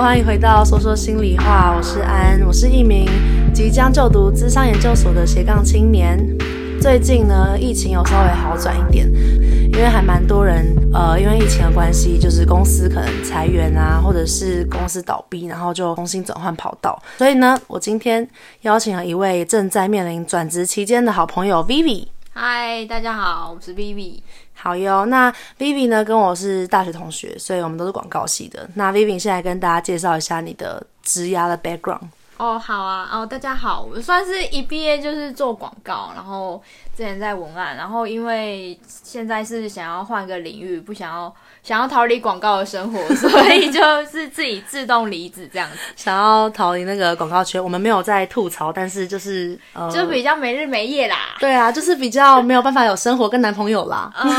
欢迎回到说说心里话，我是安，我是一名即将就读咨商研究所的斜杠青年。最近呢，疫情有稍微好转一点，因为还蛮多人，呃，因为疫情的关系，就是公司可能裁员啊，或者是公司倒闭，然后就重新转换跑道。所以呢，我今天邀请了一位正在面临转职期间的好朋友 Vivi。嗨，大家好，我是 Vivi。好哟，那 Vivi 呢，跟我是大学同学，所以我们都是广告系的。那 Vivi 现在跟大家介绍一下你的职涯的 background。哦，好啊，哦，大家好，我算是一毕业就是做广告，然后之前在文案，然后因为现在是想要换个领域，不想要。想要逃离广告的生活，所以就是自己自动离职这样子。想要逃离那个广告圈，我们没有在吐槽，但是就是呃，就比较没日没夜啦。对啊，就是比较没有办法有生活跟男朋友啦。嗯，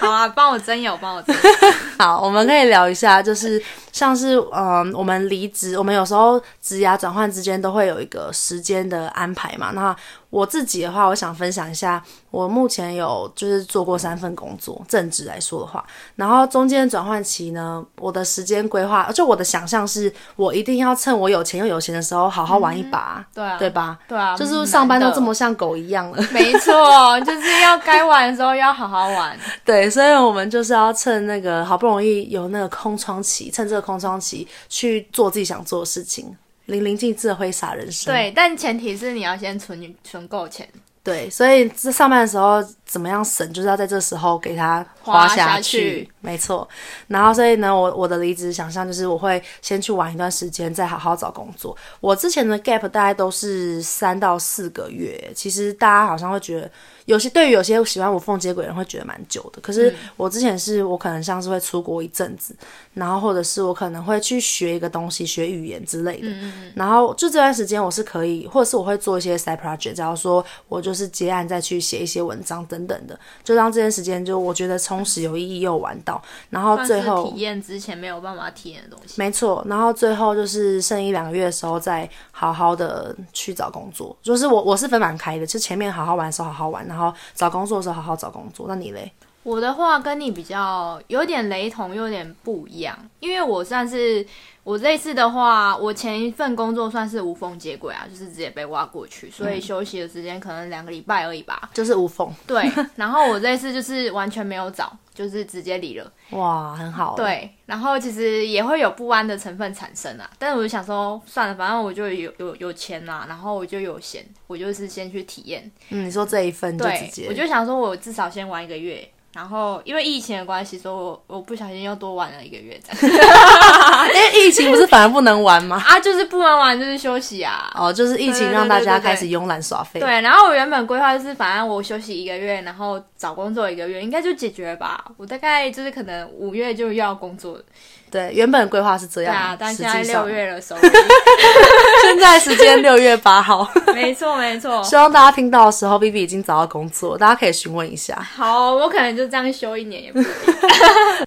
好啊，帮我征友，帮我征友。好，我们可以聊一下，就是像是嗯、呃，我们离职，我们有时候职涯转换之间都会有一个时间的安排嘛。那我自己的话，我想分享一下，我目前有就是做过三份工作，正职来说的话，然后中间转换期呢，我的时间规划，就我的想象是，我一定要趁我有钱又有闲的时候，好好玩一把，嗯、对啊，对吧？对啊，就是上班都这么像狗一样了，没错，就是要该玩的时候要好好玩，对，所以我们就是要趁那个好不容易有那个空窗期，趁这个空窗期去做自己想做的事情。淋漓尽致的挥洒人生。对，但前提是你要先存存够钱。对，所以这上班的时候怎么样省，就是要在这时候给他花下去。没错。然后，所以呢，我我的离职想象就是我会先去玩一段时间，再好好找工作。我之前的 gap 大概都是三到四个月。其实大家好像会觉得。有些对于有些喜欢无缝接轨的人会觉得蛮久的，可是我之前是我可能像是会出国一阵子，然后或者是我可能会去学一个东西，学语言之类的，然后就这段时间我是可以，或者是我会做一些 side project，假如说我就是接案再去写一些文章等等等的，就让这段时间就我觉得充实有意义又玩到，然后最后体验之前没有办法体验的东西，没错，然后最后就是剩一两个月的时候再好好的去找工作，就是我我是分蛮开的，就前面好好玩的时候好好玩，然后找工作的时候好好找工作，那你嘞？我的话跟你比较有点雷同，又有点不一样，因为我算是我这一次的话，我前一份工作算是无缝接轨啊，就是直接被挖过去，所以休息的时间可能两个礼拜而已吧，就是无缝。对，然后我这一次就是完全没有找，就是直接离了。哇，很好。对，然后其实也会有不安的成分产生啊，但是我就想说，算了，反正我就有有有钱啦，然后我就有闲，我就是先去体验。嗯，你说这一份就直接，对，我就想说，我至少先玩一个月。然后因为疫情的关系，所以我我不小心又多玩了一个月，这样。因为疫情不是反而不能玩吗？啊，就是不能玩，就是休息啊。哦，就是疫情让大家开始慵懒耍废。对，然后我原本规划就是，反正我休息一个月，然后找工作一个月，应该就解决了吧。我大概就是可能五月就要工作了。对，原本规划是这样。对啊，但现在六月了，收。现在时间六月八号。没错，没错。希望大家听到的时候，Vivi 已经找到工作，大家可以询问一下。好，我可能就这样休一年也不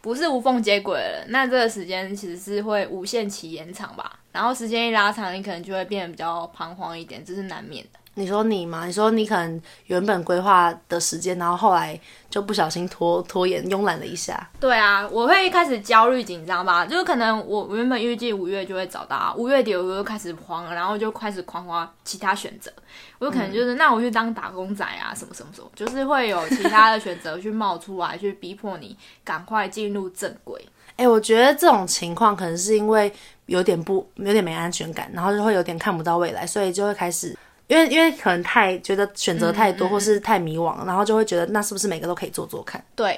不是无缝接轨了。那这个时间其实是会无限期延长吧？然后时间一拉长，你可能就会变得比较彷徨一点，这是难免的。你说你吗？你说你可能原本规划的时间，然后后来就不小心拖拖延、慵懒了一下。对啊，我会一开始焦虑紧张吧，就是可能我原本预计五月就会找到，五月底我就开始慌了，然后就开始狂花其他选择。我就可能就是、嗯、那我去当打工仔啊，什么什么什么，就是会有其他的选择去冒出来，去逼迫你赶快进入正轨。哎、欸，我觉得这种情况可能是因为有点不有点没安全感，然后就会有点看不到未来，所以就会开始。因为因为可能太觉得选择太多，或是太迷惘了，然后就会觉得那是不是每个都可以做做看？对，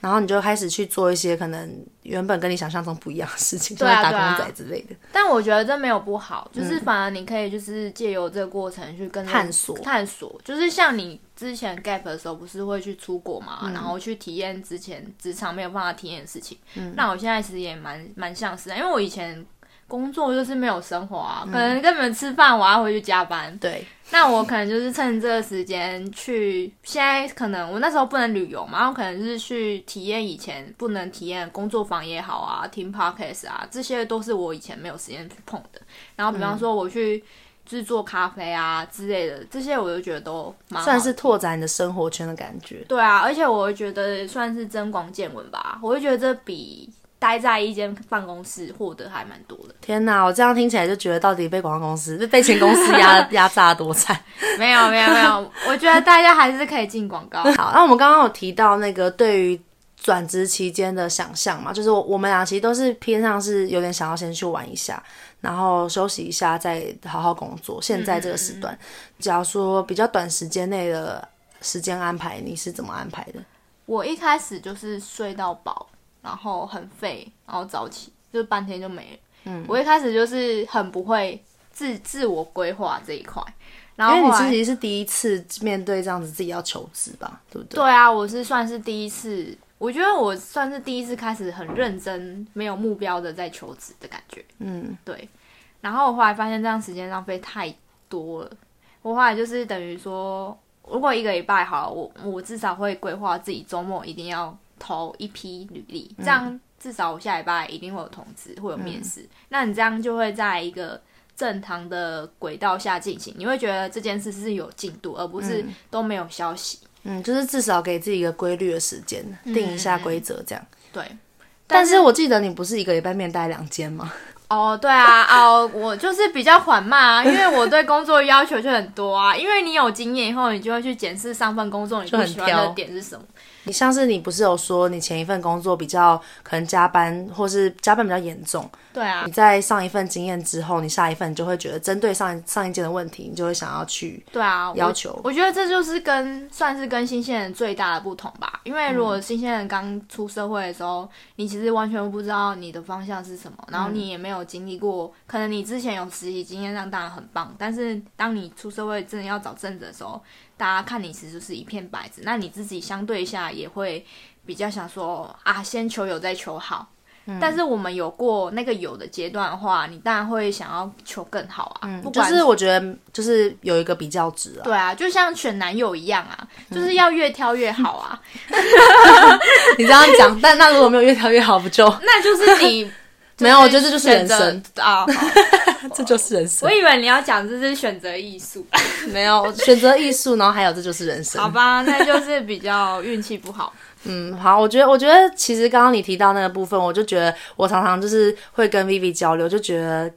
然后你就开始去做一些可能原本跟你想象中不一样的事情，对啊，像打工仔之类的。但我觉得这没有不好，就是反而你可以就是借由这个过程去跟探索探索，就是像你之前 gap 的时候不是会去出国嘛，嗯、然后去体验之前职场没有办法体验的事情。嗯，那我现在其实也蛮蛮像是，因为我以前。工作就是没有生活啊，可能跟你们吃饭，我要回去加班。对，那我可能就是趁这个时间去。现在可能我那时候不能旅游嘛，然后可能是去体验以前不能体验工作坊也好啊，听 podcast 啊，这些都是我以前没有时间去碰的。然后比方说我去制作咖啡啊之类的，这些我就觉得都蛮算是拓展你的生活圈的感觉。对啊，而且我会觉得算是增广见闻吧。我会觉得这比。待在一间办公室获得还蛮多的。天哪，我这样听起来就觉得到底被广告公司、被前公司压 压榨多惨？没有没有没有，我觉得大家还是可以进广告。好，那我们刚刚有提到那个对于转职期间的想象嘛，就是我我们俩其实都是偏向是有点想要先去玩一下，然后休息一下，再好好工作。现在这个时段，嗯嗯嗯，假如说比较短时间内的时间安排，你是怎么安排的？我一开始就是睡到饱。然后很废，然后早起，就是半天就没了。嗯，我一开始就是很不会自自我规划这一块。然后，后因为你自己是第一次面对这样子自己要求职吧，对不对？对啊，我是算是第一次，我觉得我算是第一次开始很认真、没有目标的在求职的感觉。嗯，对。然后我后来发现这样时间浪费太多了。我后来就是等于说，如果一个礼拜好了，我我至少会规划自己周末一定要。投一批履历，这样至少我下礼拜一定会有通知，会有面试。嗯、那你这样就会在一个正常的轨道下进行，你会觉得这件事是有进度，而不是都没有消息。嗯，就是至少给自己一个规律的时间，定一下规则，这样。对。但是我记得你不是一个礼拜面待两间吗？哦，对啊，哦，我就是比较缓慢啊，因为我对工作要求就很多啊。因为你有经验以后，你就会去检视上份工作你不喜欢的点是什么。你像是你不是有说你前一份工作比较可能加班，或是加班比较严重？对啊。你在上一份经验之后，你下一份就会觉得针对上上一件的问题，你就会想要去对啊要求我。我觉得这就是跟算是跟新鲜人最大的不同吧。因为如果新鲜人刚出社会的时候，嗯、你其实完全不知道你的方向是什么，然后你也没有经历过，可能你之前有实习经验，那当然很棒。但是当你出社会真的要找正职的时候，大家看你其实是一片白纸，那你自己相对下也会比较想说啊，先求有再求好。嗯、但是我们有过那个有的阶段的话，你当然会想要求更好啊。嗯，不管是就是我觉得就是有一个比较值啊。对啊，就像选男友一样啊，就是要越挑越好啊。你这样讲，但那如果没有越挑越好，不就 那就是你。没有，我觉得这就是人生啊，这就是人生。我以为你要讲这是选择艺术，没有选择艺术，然后还有这就是人生。好吧，那就是比较运气不好。嗯，好，我觉得，我觉得其实刚刚你提到那个部分，我就觉得我常常就是会跟 Vivi 交流，就觉得。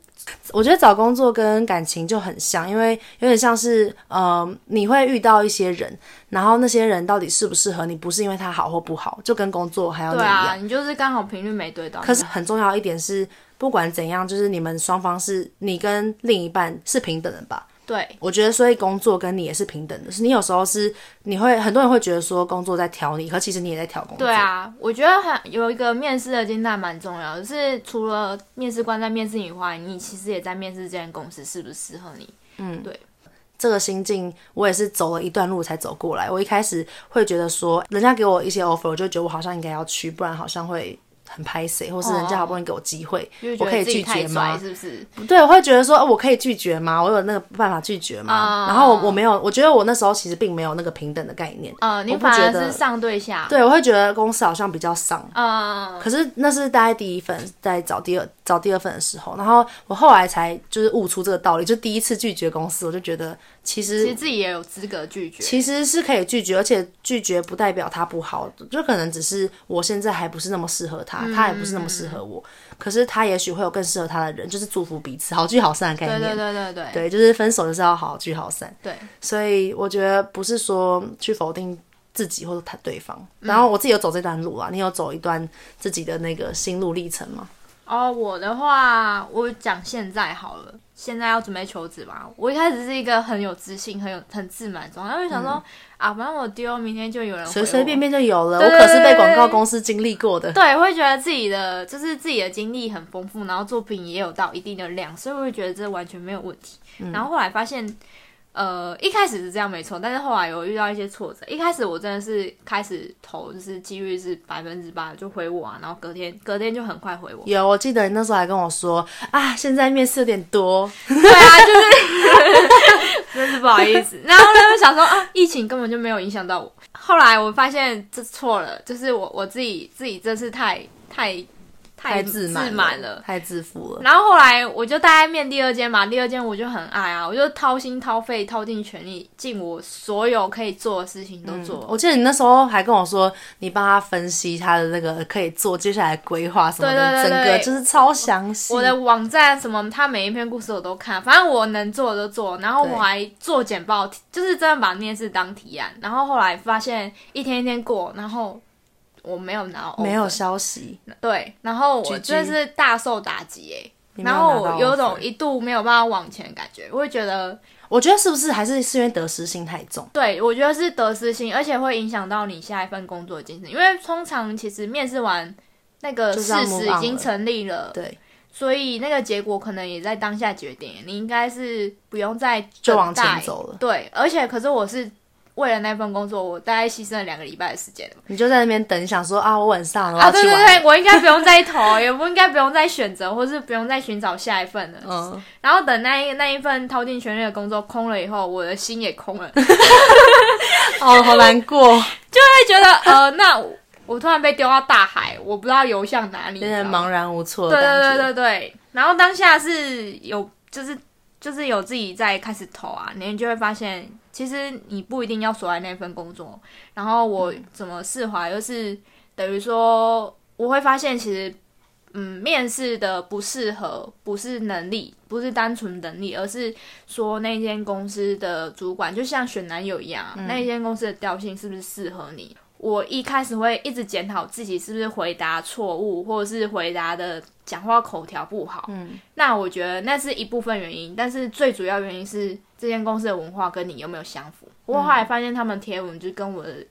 我觉得找工作跟感情就很像，因为有点像是，呃，你会遇到一些人，然后那些人到底适不适合你，不是因为他好或不好，就跟工作还要一样。对啊，你就是刚好频率没对到。可是很重要一点是，不管怎样，就是你们双方是你跟另一半是平等的吧。对，我觉得所以工作跟你也是平等的，是你有时候是你会很多人会觉得说工作在挑你，可其实你也在挑工作。对啊，我觉得很有一个面试的心态蛮重要的，就是除了面试官在面试你以外，你其实也在面试这间公司适不适合你。嗯，对，这个心境我也是走了一段路才走过来。我一开始会觉得说，人家给我一些 offer，我就觉得我好像应该要去，不然好像会。很拍谁，或是人家好不容易给我机会，哦、我可以拒绝吗？是不是？对，我会觉得说，哦，我可以拒绝吗？我有那个办法拒绝吗？哦、然后我我没有，我觉得我那时候其实并没有那个平等的概念。呃，你反而是上对下。对，我会觉得公司好像比较上。嗯。可是那是大概第一份，在找第二找第二份的时候，然后我后来才就是悟出这个道理，就第一次拒绝公司，我就觉得其实其实自己也有资格拒绝，其实是可以拒绝，而且拒绝不代表他不好，就可能只是我现在还不是那么适合他，嗯、他也不是那么适。合我，可是他也许会有更适合他的人，就是祝福彼此，好聚好散的概念。对对对对对，对，就是分手就是要好聚好散。对，所以我觉得不是说去否定自己或者他对方。然后我自己有走这段路啊，你有走一段自己的那个心路历程吗？哦，我的话，我讲现在好了。现在要准备求职嘛？我一开始是一个很有自信、很有很自满状态，就想说、嗯、啊，反正我丢，明天就有人随随便便就有了。我可是被广告公司经历过的，对，会觉得自己的就是自己的经历很丰富，然后作品也有到一定的量，所以我会觉得这完全没有问题。嗯、然后后来发现。呃，一开始是这样没错，但是后来有遇到一些挫折。一开始我真的是开始投，就是几率是百分之八就回我啊，然后隔天隔天就很快回我。有，我记得你那时候还跟我说啊，现在面试有点多。对啊，就是真是不好意思。然后呢，想说啊，疫情根本就没有影响到我。后来我发现这错了，就是我我自己自己真是太太。太自满了，太自负了。然后后来我就大概面第二间嘛，第二间我就很爱啊，我就掏心掏肺、掏尽全力，尽我所有可以做的事情都做。嗯、我记得你那时候还跟我说，你帮他分析他的那个可以做接下来规划什么的，整个就是超详细。我的网站什么，他每一篇故事我都看，反正我能做的都做。然后我还做简报，就是真的把面试当提案。然后后来发现一天一天过，然后。我没有拿到，没有消息。对，然后我真的是大受打击哎，然后我有种一度没有办法往前的感觉，我会觉得，我觉得是不是还是是因为得失心太重？对，我觉得是得失心，而且会影响到你下一份工作的精神，因为通常其实面试完那个事实已经成立了，对，所以那个结果可能也在当下决定，你应该是不用再就往前走了。对，而且可是我是。为了那份工作，我大概牺牲了两个礼拜的时间。你就在那边等，想说啊，我稳上了啊，对对对，我应该不用再投，也不应该不用再选择，或是不用再寻找下一份了。嗯，然后等那一那一份掏尽全力的工作空了以后，我的心也空了。哦，好难过，就会觉得呃，那我，我突然被丢到大海，我不知道游向哪里，有点茫然无措。对对对对对，然后当下是有，就是就是有自己在开始投啊，你就会发现。其实你不一定要锁在那份工作，然后我怎么释怀，就是等于说我会发现，其实嗯，面试的不适合不是能力，不是单纯能力，而是说那间公司的主管就像选男友一样，嗯、那间公司的调性是不是适合你？我一开始会一直检讨自己是不是回答错误，或者是回答的讲话口条不好。嗯，那我觉得那是一部分原因，但是最主要原因是这间公司的文化跟你有没有相符。不过后来发现他们贴文就跟我的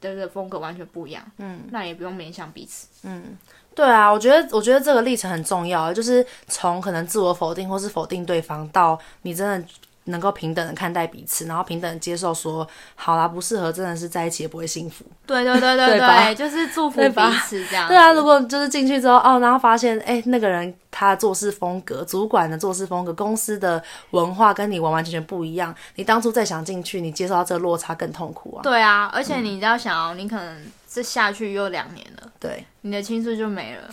的的风格完全不一样。嗯，那也不用勉强彼此。嗯，对啊，我觉得我觉得这个历程很重要，就是从可能自我否定或是否定对方，到你真的。能够平等的看待彼此，然后平等的接受说，好啦，不适合，真的是在一起也不会幸福。对对对对对，对 就是祝福彼此这样。对啊，如果就是进去之后哦，然后发现哎，那个人他的做事风格、主管的做事风格、公司的文化跟你完完全全不一样，你当初再想进去，你接受到这个落差更痛苦啊。对啊，而且你要想哦，你可能这下去又两年了，对，你的青春就没了，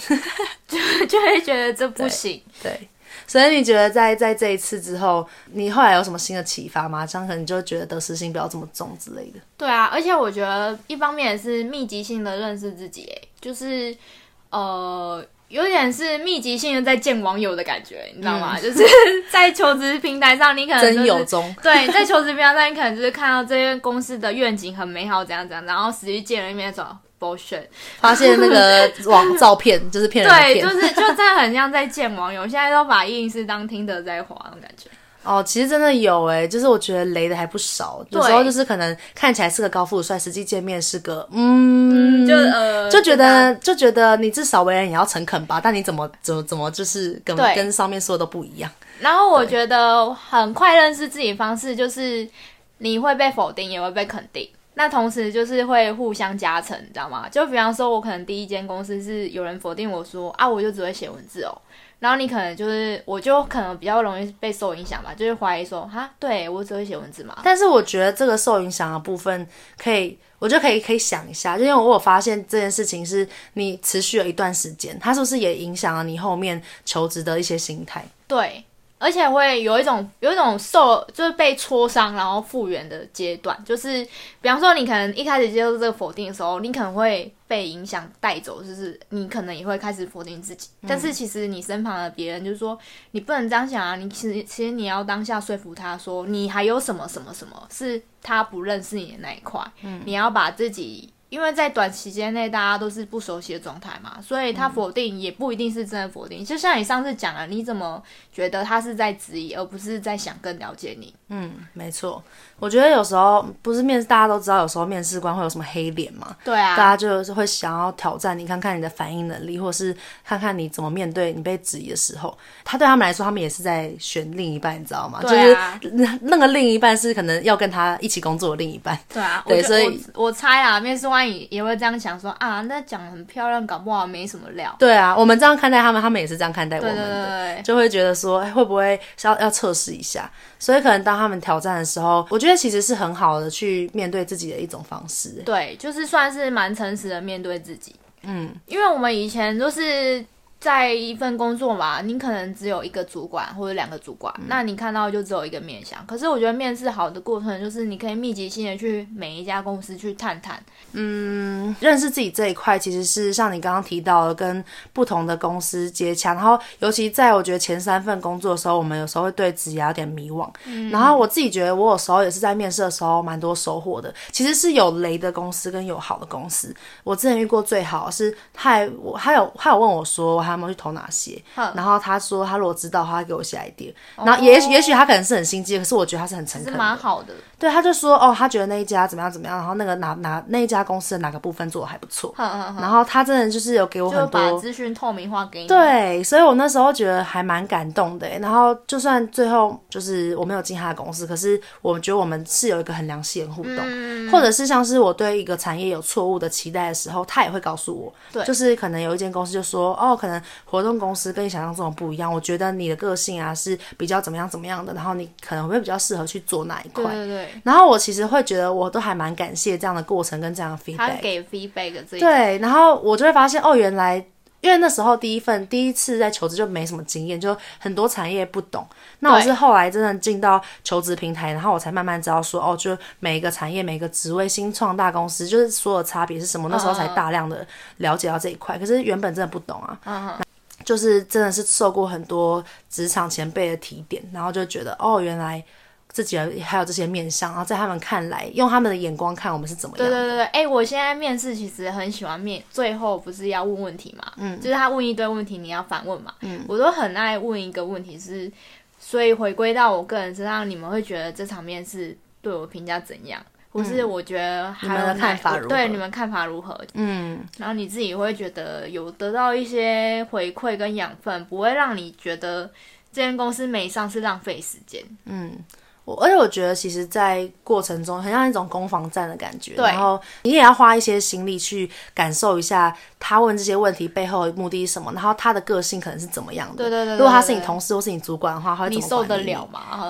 就就会觉得这不行。对。对所以你觉得在在这一次之后，你后来有什么新的启发吗？这样可能就觉得得失心不要这么重之类的。对啊，而且我觉得一方面也是密集性的认识自己，哎，就是呃，有点是密集性的在见网友的感觉，你知道吗？嗯、就是 在求职平台上，你可能、就是、真有中。对，在求职平台上，你可能就是看到这些公司的愿景很美好，怎样怎样，然后实际见了一面的时候。bullshit，发现那个 网照片就是骗人的，对，就是就真的很像在见网友。现在都把104当听的在滑那种感觉。哦，其实真的有诶，就是我觉得雷的还不少。有时候就是可能看起来是个高富帅，实际见面是个嗯，就呃，就觉得就觉得你至少为人也要诚恳吧。但你怎么怎么怎么就是跟跟上面说的都不一样。然后我觉得很快认识自己的方式就是你会被否定，也会被肯定。那同时就是会互相加成，你知道吗？就比方说，我可能第一间公司是有人否定我说啊，我就只会写文字哦。然后你可能就是，我就可能比较容易被受影响吧，就是怀疑说，哈，对，我只会写文字嘛。但是我觉得这个受影响的部分，可以，我就可以可以想一下，就因为我有发现这件事情是你持续了一段时间，它是不是也影响了你后面求职的一些心态？对。而且会有一种有一种受就是被挫伤然后复原的阶段，就是比方说你可能一开始接受这个否定的时候，你可能会被影响带走，就是你可能也会开始否定自己。嗯、但是其实你身旁的别人就是说你不能这样想啊，你其实其实你要当下说服他说你还有什么什么什么是他不认识你的那一块，嗯，你要把自己。因为在短期间内，大家都是不熟悉的状态嘛，所以他否定也不一定是真的否定。嗯、就像你上次讲了，你怎么觉得他是在质疑，而不是在想更了解你？嗯，没错。我觉得有时候不是面试，大家都知道，有时候面试官会有什么黑脸嘛？对啊，大家就是会想要挑战你，看看你的反应能力，或是看看你怎么面对你被质疑的时候。他对他们来说，他们也是在选另一半，你知道吗？对啊、就是那个另一半是可能要跟他一起工作的另一半。对啊，对，所以我，我猜啊，面试官也也会这样想说啊，那讲得很漂亮，搞不好没什么料。对啊，我们这样看待他们，他们也是这样看待我们的，就会觉得说，会不会要要测试一下？所以可能当他们挑战的时候，我觉得其实是很好的去面对自己的一种方式。对，就是算是蛮诚实的面对自己。嗯，因为我们以前都是在一份工作嘛，你可能只有一个主管或者两个主管，嗯、那你看到就只有一个面相。可是我觉得面试好的过程就是你可以密集性的去每一家公司去探探。嗯，认识自己这一块其实是像你刚刚提到的，跟不同的公司接洽。然后尤其在我觉得前三份工作的时候，我们有时候会对职业有点迷惘。嗯、然后我自己觉得我有时候也是在面试的时候蛮多收获的。其实是有雷的公司跟有好的公司。我之前遇过最好是他还我他有他有问我说。还有没有去投哪些？然后他说，他如果知道，他会给我写 idea。然后也许也许他可能是很心机，可是我觉得他是很诚恳，蛮好的。对，他就说哦，他觉得那一家怎么样怎么样，然后那个哪哪那一家公司的哪个部分做的还不错。然后他真的就是有给我很多资讯透明化给你。对，所以我那时候觉得还蛮感动的。然后就算最后就是我没有进他的公司，可是我觉得我们是有一个很良性的互动，嗯、或者是像是我对一个产业有错误的期待的时候，他也会告诉我。对，就是可能有一间公司就说哦，可能活动公司跟你想象中的不一样，我觉得你的个性啊是比较怎么样怎么样的，然后你可能会比较适合去做哪一块。对对对。然后我其实。会觉得我都还蛮感谢这样的过程跟这样的 feedback。他给 feedback 这一对，然后我就会发现哦，原来因为那时候第一份第一次在求职就没什么经验，就很多产业不懂。那我是后来真的进到求职平台，然后我才慢慢知道说哦，就每一个产业每一个职位新创大公司就是所有差别是什么。那时候才大量的了解到这一块，可是原本真的不懂啊。嗯，就是真的是受过很多职场前辈的提点，然后就觉得哦，原来。自己还有这些面相，然后在他们看来，用他们的眼光看我们是怎么样的。对对对，哎、欸，我现在面试其实很喜欢面，最后不是要问问题嘛？嗯，就是他问一堆问题，你要反问嘛？嗯，我都很爱问一个问题是，所以回归到我个人身上，你们会觉得这场面试对我评价怎样？不是我觉得还有你们的看法如何？对，你们看法如何？嗯，然后你自己会觉得有得到一些回馈跟养分，不会让你觉得这间公司没上是浪费时间。嗯。而且我觉得，其实，在过程中很像一种攻防战的感觉。对。然后你也要花一些心力去感受一下他问这些问题背后的目的是什么，然后他的个性可能是怎么样的。对对对，对。如果他是你同事或是你主管的话，他会怎么？你受得了吗？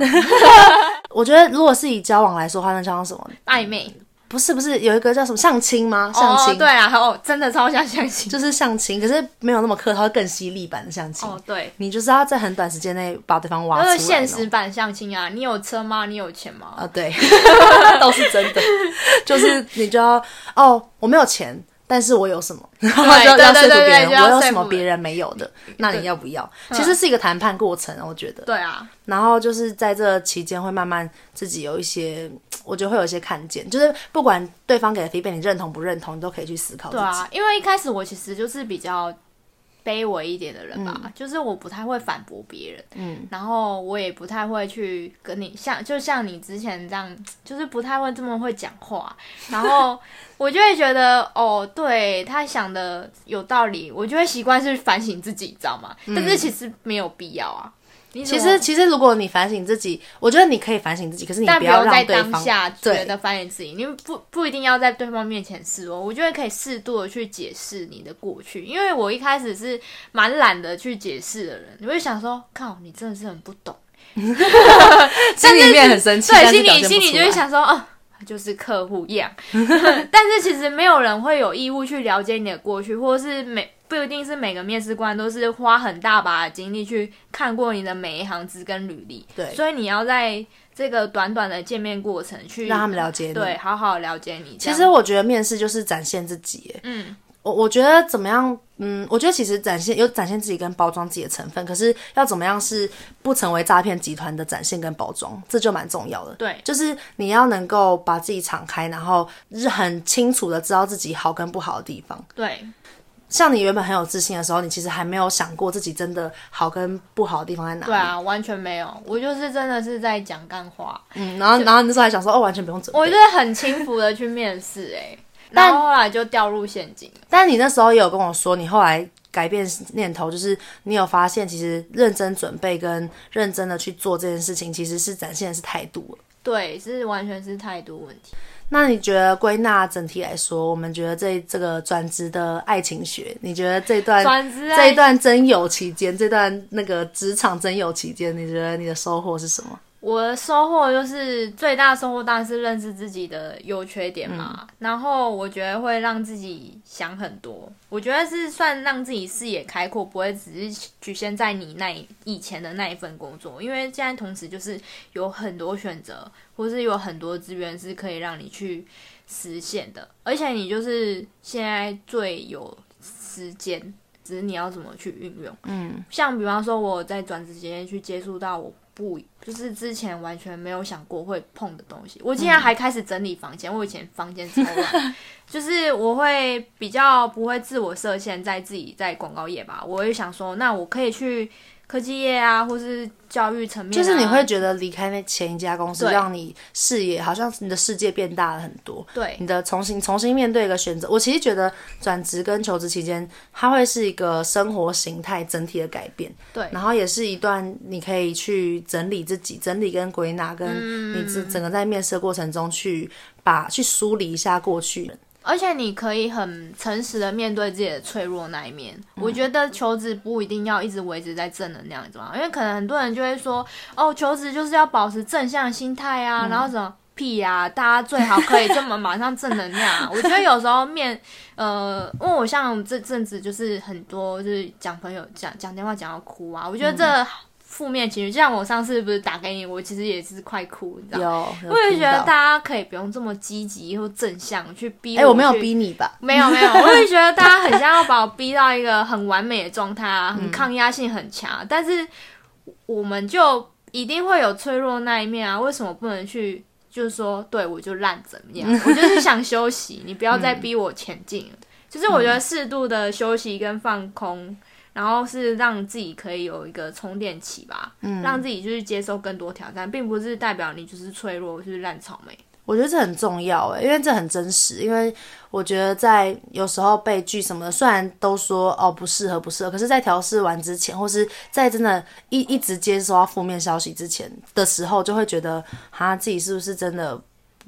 我觉得，如果是以交往来说，他能交往什么？暧昧。不是不是，有一个叫什么相亲吗？相亲、哦、对啊，哦，真的超像相亲，就是相亲，可是没有那么客套，更犀利版的相亲。哦，对，你就是要在很短时间内把对方挖出来。就是现实版相亲啊，你有车吗？你有钱吗？啊、哦，对，都是真的，就是你就要哦，我没有钱。但是我有什么？然后就要说服别人，我有什么别人没有的？那你要不要？其实是一个谈判过程，我觉得。对啊。然后就是在这期间会慢慢自己有一些，我觉得会有一些看见，就是不管对方给的 feedback 你认同不认同，你都可以去思考。对啊，因为一开始我其实就是比较。卑微一点的人吧，嗯、就是我不太会反驳别人，嗯，然后我也不太会去跟你像，就像你之前这样，就是不太会这么会讲话，然后我就会觉得，哦，对他想的有道理，我就会习惯是反省自己，你知道吗？嗯、但是其实没有必要啊。其实，其实如果你反省自己，我觉得你可以反省自己，可是你不要让对方，在当下觉得反省自己，对你不不一定要在对方面前示弱。我觉得可以适度的去解释你的过去，因为我一开始是蛮懒得去解释的人，你会想说，靠，你真的是很不懂，心里面很生气，对，心里心里就会想说，哦。就是客户一样，但是其实没有人会有义务去了解你的过去，或者是每不一定是每个面试官都是花很大把的精力去看过你的每一行字跟履历。对，所以你要在这个短短的见面过程去让他们了解你，对，好好了解你。其实我觉得面试就是展现自己，嗯。我我觉得怎么样？嗯，我觉得其实展现有展现自己跟包装自己的成分，可是要怎么样是不成为诈骗集团的展现跟包装，这就蛮重要的。对，就是你要能够把自己敞开，然后是很清楚的知道自己好跟不好的地方。对，像你原本很有自信的时候，你其实还没有想过自己真的好跟不好的地方在哪里。对啊，完全没有，我就是真的是在讲干话。嗯，然后然后那时候还想说，哦，完全不用准备。我就是很轻浮的去面试，欸，哎。但后来就掉入陷阱。但你那时候也有跟我说，你后来改变念头，就是你有发现，其实认真准备跟认真的去做这件事情，其实是展现的是态度。对，是完全是态度问题。那你觉得归纳整体来说，我们觉得这这个转职的爱情学，你觉得这段转职这一段真友期间，这段那个职场真友期间，你觉得你的收获是什么？我的收获就是最大收获当然是认识自己的优缺点嘛，嗯、然后我觉得会让自己想很多，我觉得是算让自己视野开阔，不会只是局限在你那以前的那一份工作，因为现在同时就是有很多选择，或是有很多资源是可以让你去实现的，而且你就是现在最有时间，只是你要怎么去运用。嗯，像比方说我在转职期间去接触到我。不，就是之前完全没有想过会碰的东西。我竟然还开始整理房间，我以前房间超乱，就是我会比较不会自我设限，在自己在广告业吧，我会想说，那我可以去。科技业啊，或是教育层面，就是你会觉得离开那前一家公司，让你视野好像你的世界变大了很多。对，你的重新重新面对一个选择。我其实觉得转职跟求职期间，它会是一个生活形态整体的改变。对，然后也是一段你可以去整理自己、整理跟归纳，跟你整整个在面试过程中去把去梳理一下过去。而且你可以很诚实的面对自己的脆弱那一面。嗯、我觉得求职不一定要一直维持在正能量，你知道吗？因为可能很多人就会说，哦，求职就是要保持正向心态啊，嗯、然后什么屁呀、啊，大家最好可以这么马上正能量、啊。我觉得有时候面，呃，因为我像这阵子就是很多就是讲朋友讲讲电话讲到哭啊，我觉得这。嗯负面情绪，就像我上次不是打给你，我其实也是快哭，你知道吗？我也觉得大家可以不用这么积极或正向去逼我。哎、欸，我没有逼你吧？没有没 有，我也觉得大家很像要把我逼到一个很完美的状态啊，很抗压性很强。嗯、但是我们就一定会有脆弱的那一面啊，为什么不能去？就是说，对我就烂怎么样？我就是想休息，你不要再逼我前进了。嗯、就是我觉得适度的休息跟放空。然后是让自己可以有一个充电期吧，嗯，让自己就是接受更多挑战，并不是代表你就是脆弱，就是烂草莓。我觉得这很重要诶，因为这很真实。因为我觉得在有时候被拒什么的，虽然都说哦不适合不适合，可是，在调试完之前，或是在真的一一直接收到负面消息之前的时候，就会觉得哈自己是不是真的。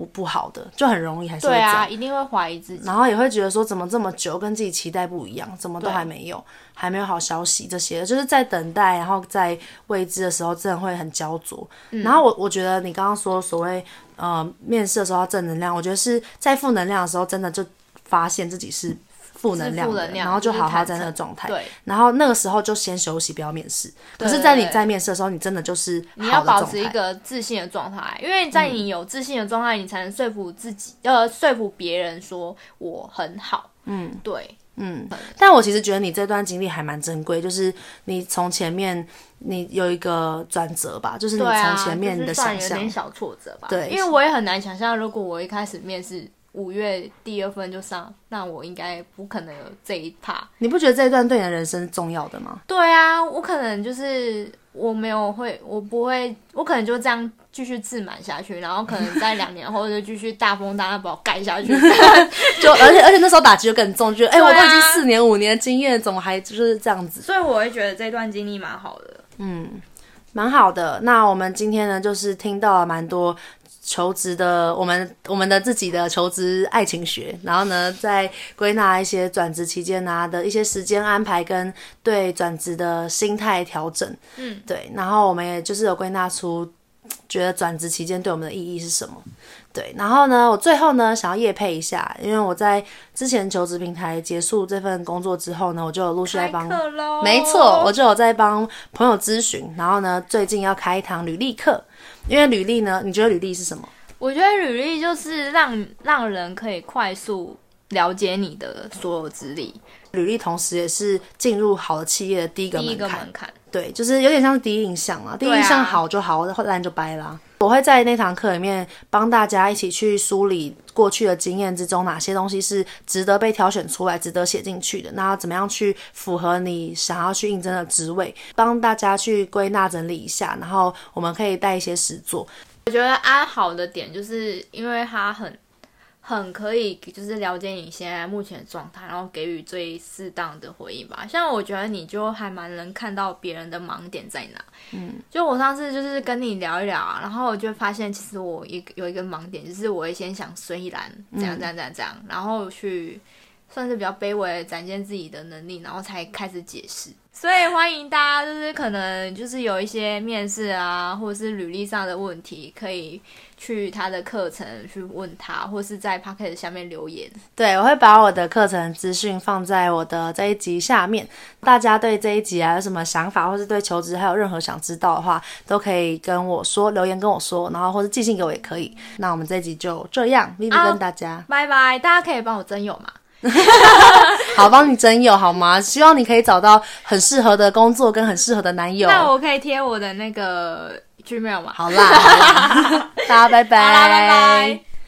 不不好的，就很容易还是会。对啊，一定会怀疑自己，然后也会觉得说怎么这么久，跟自己期待不一样，怎么都还没有，还没有好消息，这些就是在等待，然后在未知的时候，真的会很焦灼。嗯、然后我我觉得你刚刚说所谓呃面试的时候要正能量，我觉得是在负能量的时候，真的就发现自己是。负能量，然后就好好在那个状态。对，然后那个时候就先休息，不要面试。可是，在你在面试的时候，你真的就是你要保持一个自信的状态，因为在你有自信的状态，你才能说服自己，呃，说服别人说我很好。嗯，对，嗯。但我其实觉得你这段经历还蛮珍贵，就是你从前面你有一个转折吧，就是你从前面的想象有点小挫折吧。对，因为我也很难想象，如果我一开始面试。五月第二份就上，那我应该不可能有这一趴。你不觉得这一段对你的人生是重要的吗？对啊，我可能就是我没有会，我不会，我可能就这样继续自满下去，然后可能在两年后就继续大风大浪把我盖下去。就而且而且那时候打击就更重，觉得哎、欸，我都已经四年五年的经验，怎么还就是这样子？所以我会觉得这段经历蛮好的。嗯，蛮好的。那我们今天呢，就是听到了蛮多。求职的，我们我们的自己的求职爱情学，然后呢，再归纳一些转职期间啊的一些时间安排跟对转职的心态调整，嗯，对，然后我们也就是有归纳出觉得转职期间对我们的意义是什么，对，然后呢，我最后呢想要夜配一下，因为我在之前求职平台结束这份工作之后呢，我就有陆续在帮，没错，我就有在帮朋友咨询，然后呢，最近要开一堂履历课。因为履历呢，你觉得履历是什么？我觉得履历就是让让人可以快速了解你的所有资历。履历同时也是进入好的企业的第一个门槛。第一个门槛。对，就是有点像第一印象啊。第一印象好就好，后来就掰啦。我会在那堂课里面帮大家一起去梳理过去的经验之中，哪些东西是值得被挑选出来、值得写进去的。那怎么样去符合你想要去应征的职位？帮大家去归纳整理一下，然后我们可以带一些实作。我觉得安好的点就是因为它很。很可以，就是了解你现在目前的状态，然后给予最适当的回应吧。像我觉得你就还蛮能看到别人的盲点在哪。嗯，就我上次就是跟你聊一聊啊，然后我就发现其实我一有一个盲点，就是我会先想虽然这样这样这样这样，然后去算是比较卑微的展现自己的能力，然后才开始解释。所以欢迎大家，就是可能就是有一些面试啊，或者是履历上的问题，可以去他的课程去问他，或是在 Podcast 下面留言。对，我会把我的课程资讯放在我的这一集下面。大家对这一集啊有什么想法，或是对求职还有任何想知道的话，都可以跟我说，留言跟我说，然后或者寄信给我也可以。那我们这一集就这样，Vivi 跟大家拜拜。大家可以帮我征友吗？好，帮你征友好吗？希望你可以找到很适合的工作跟很适合的男友。那我可以贴我的那个 Gmail 吗？好啦，好啦 大家拜拜，好啦，拜拜。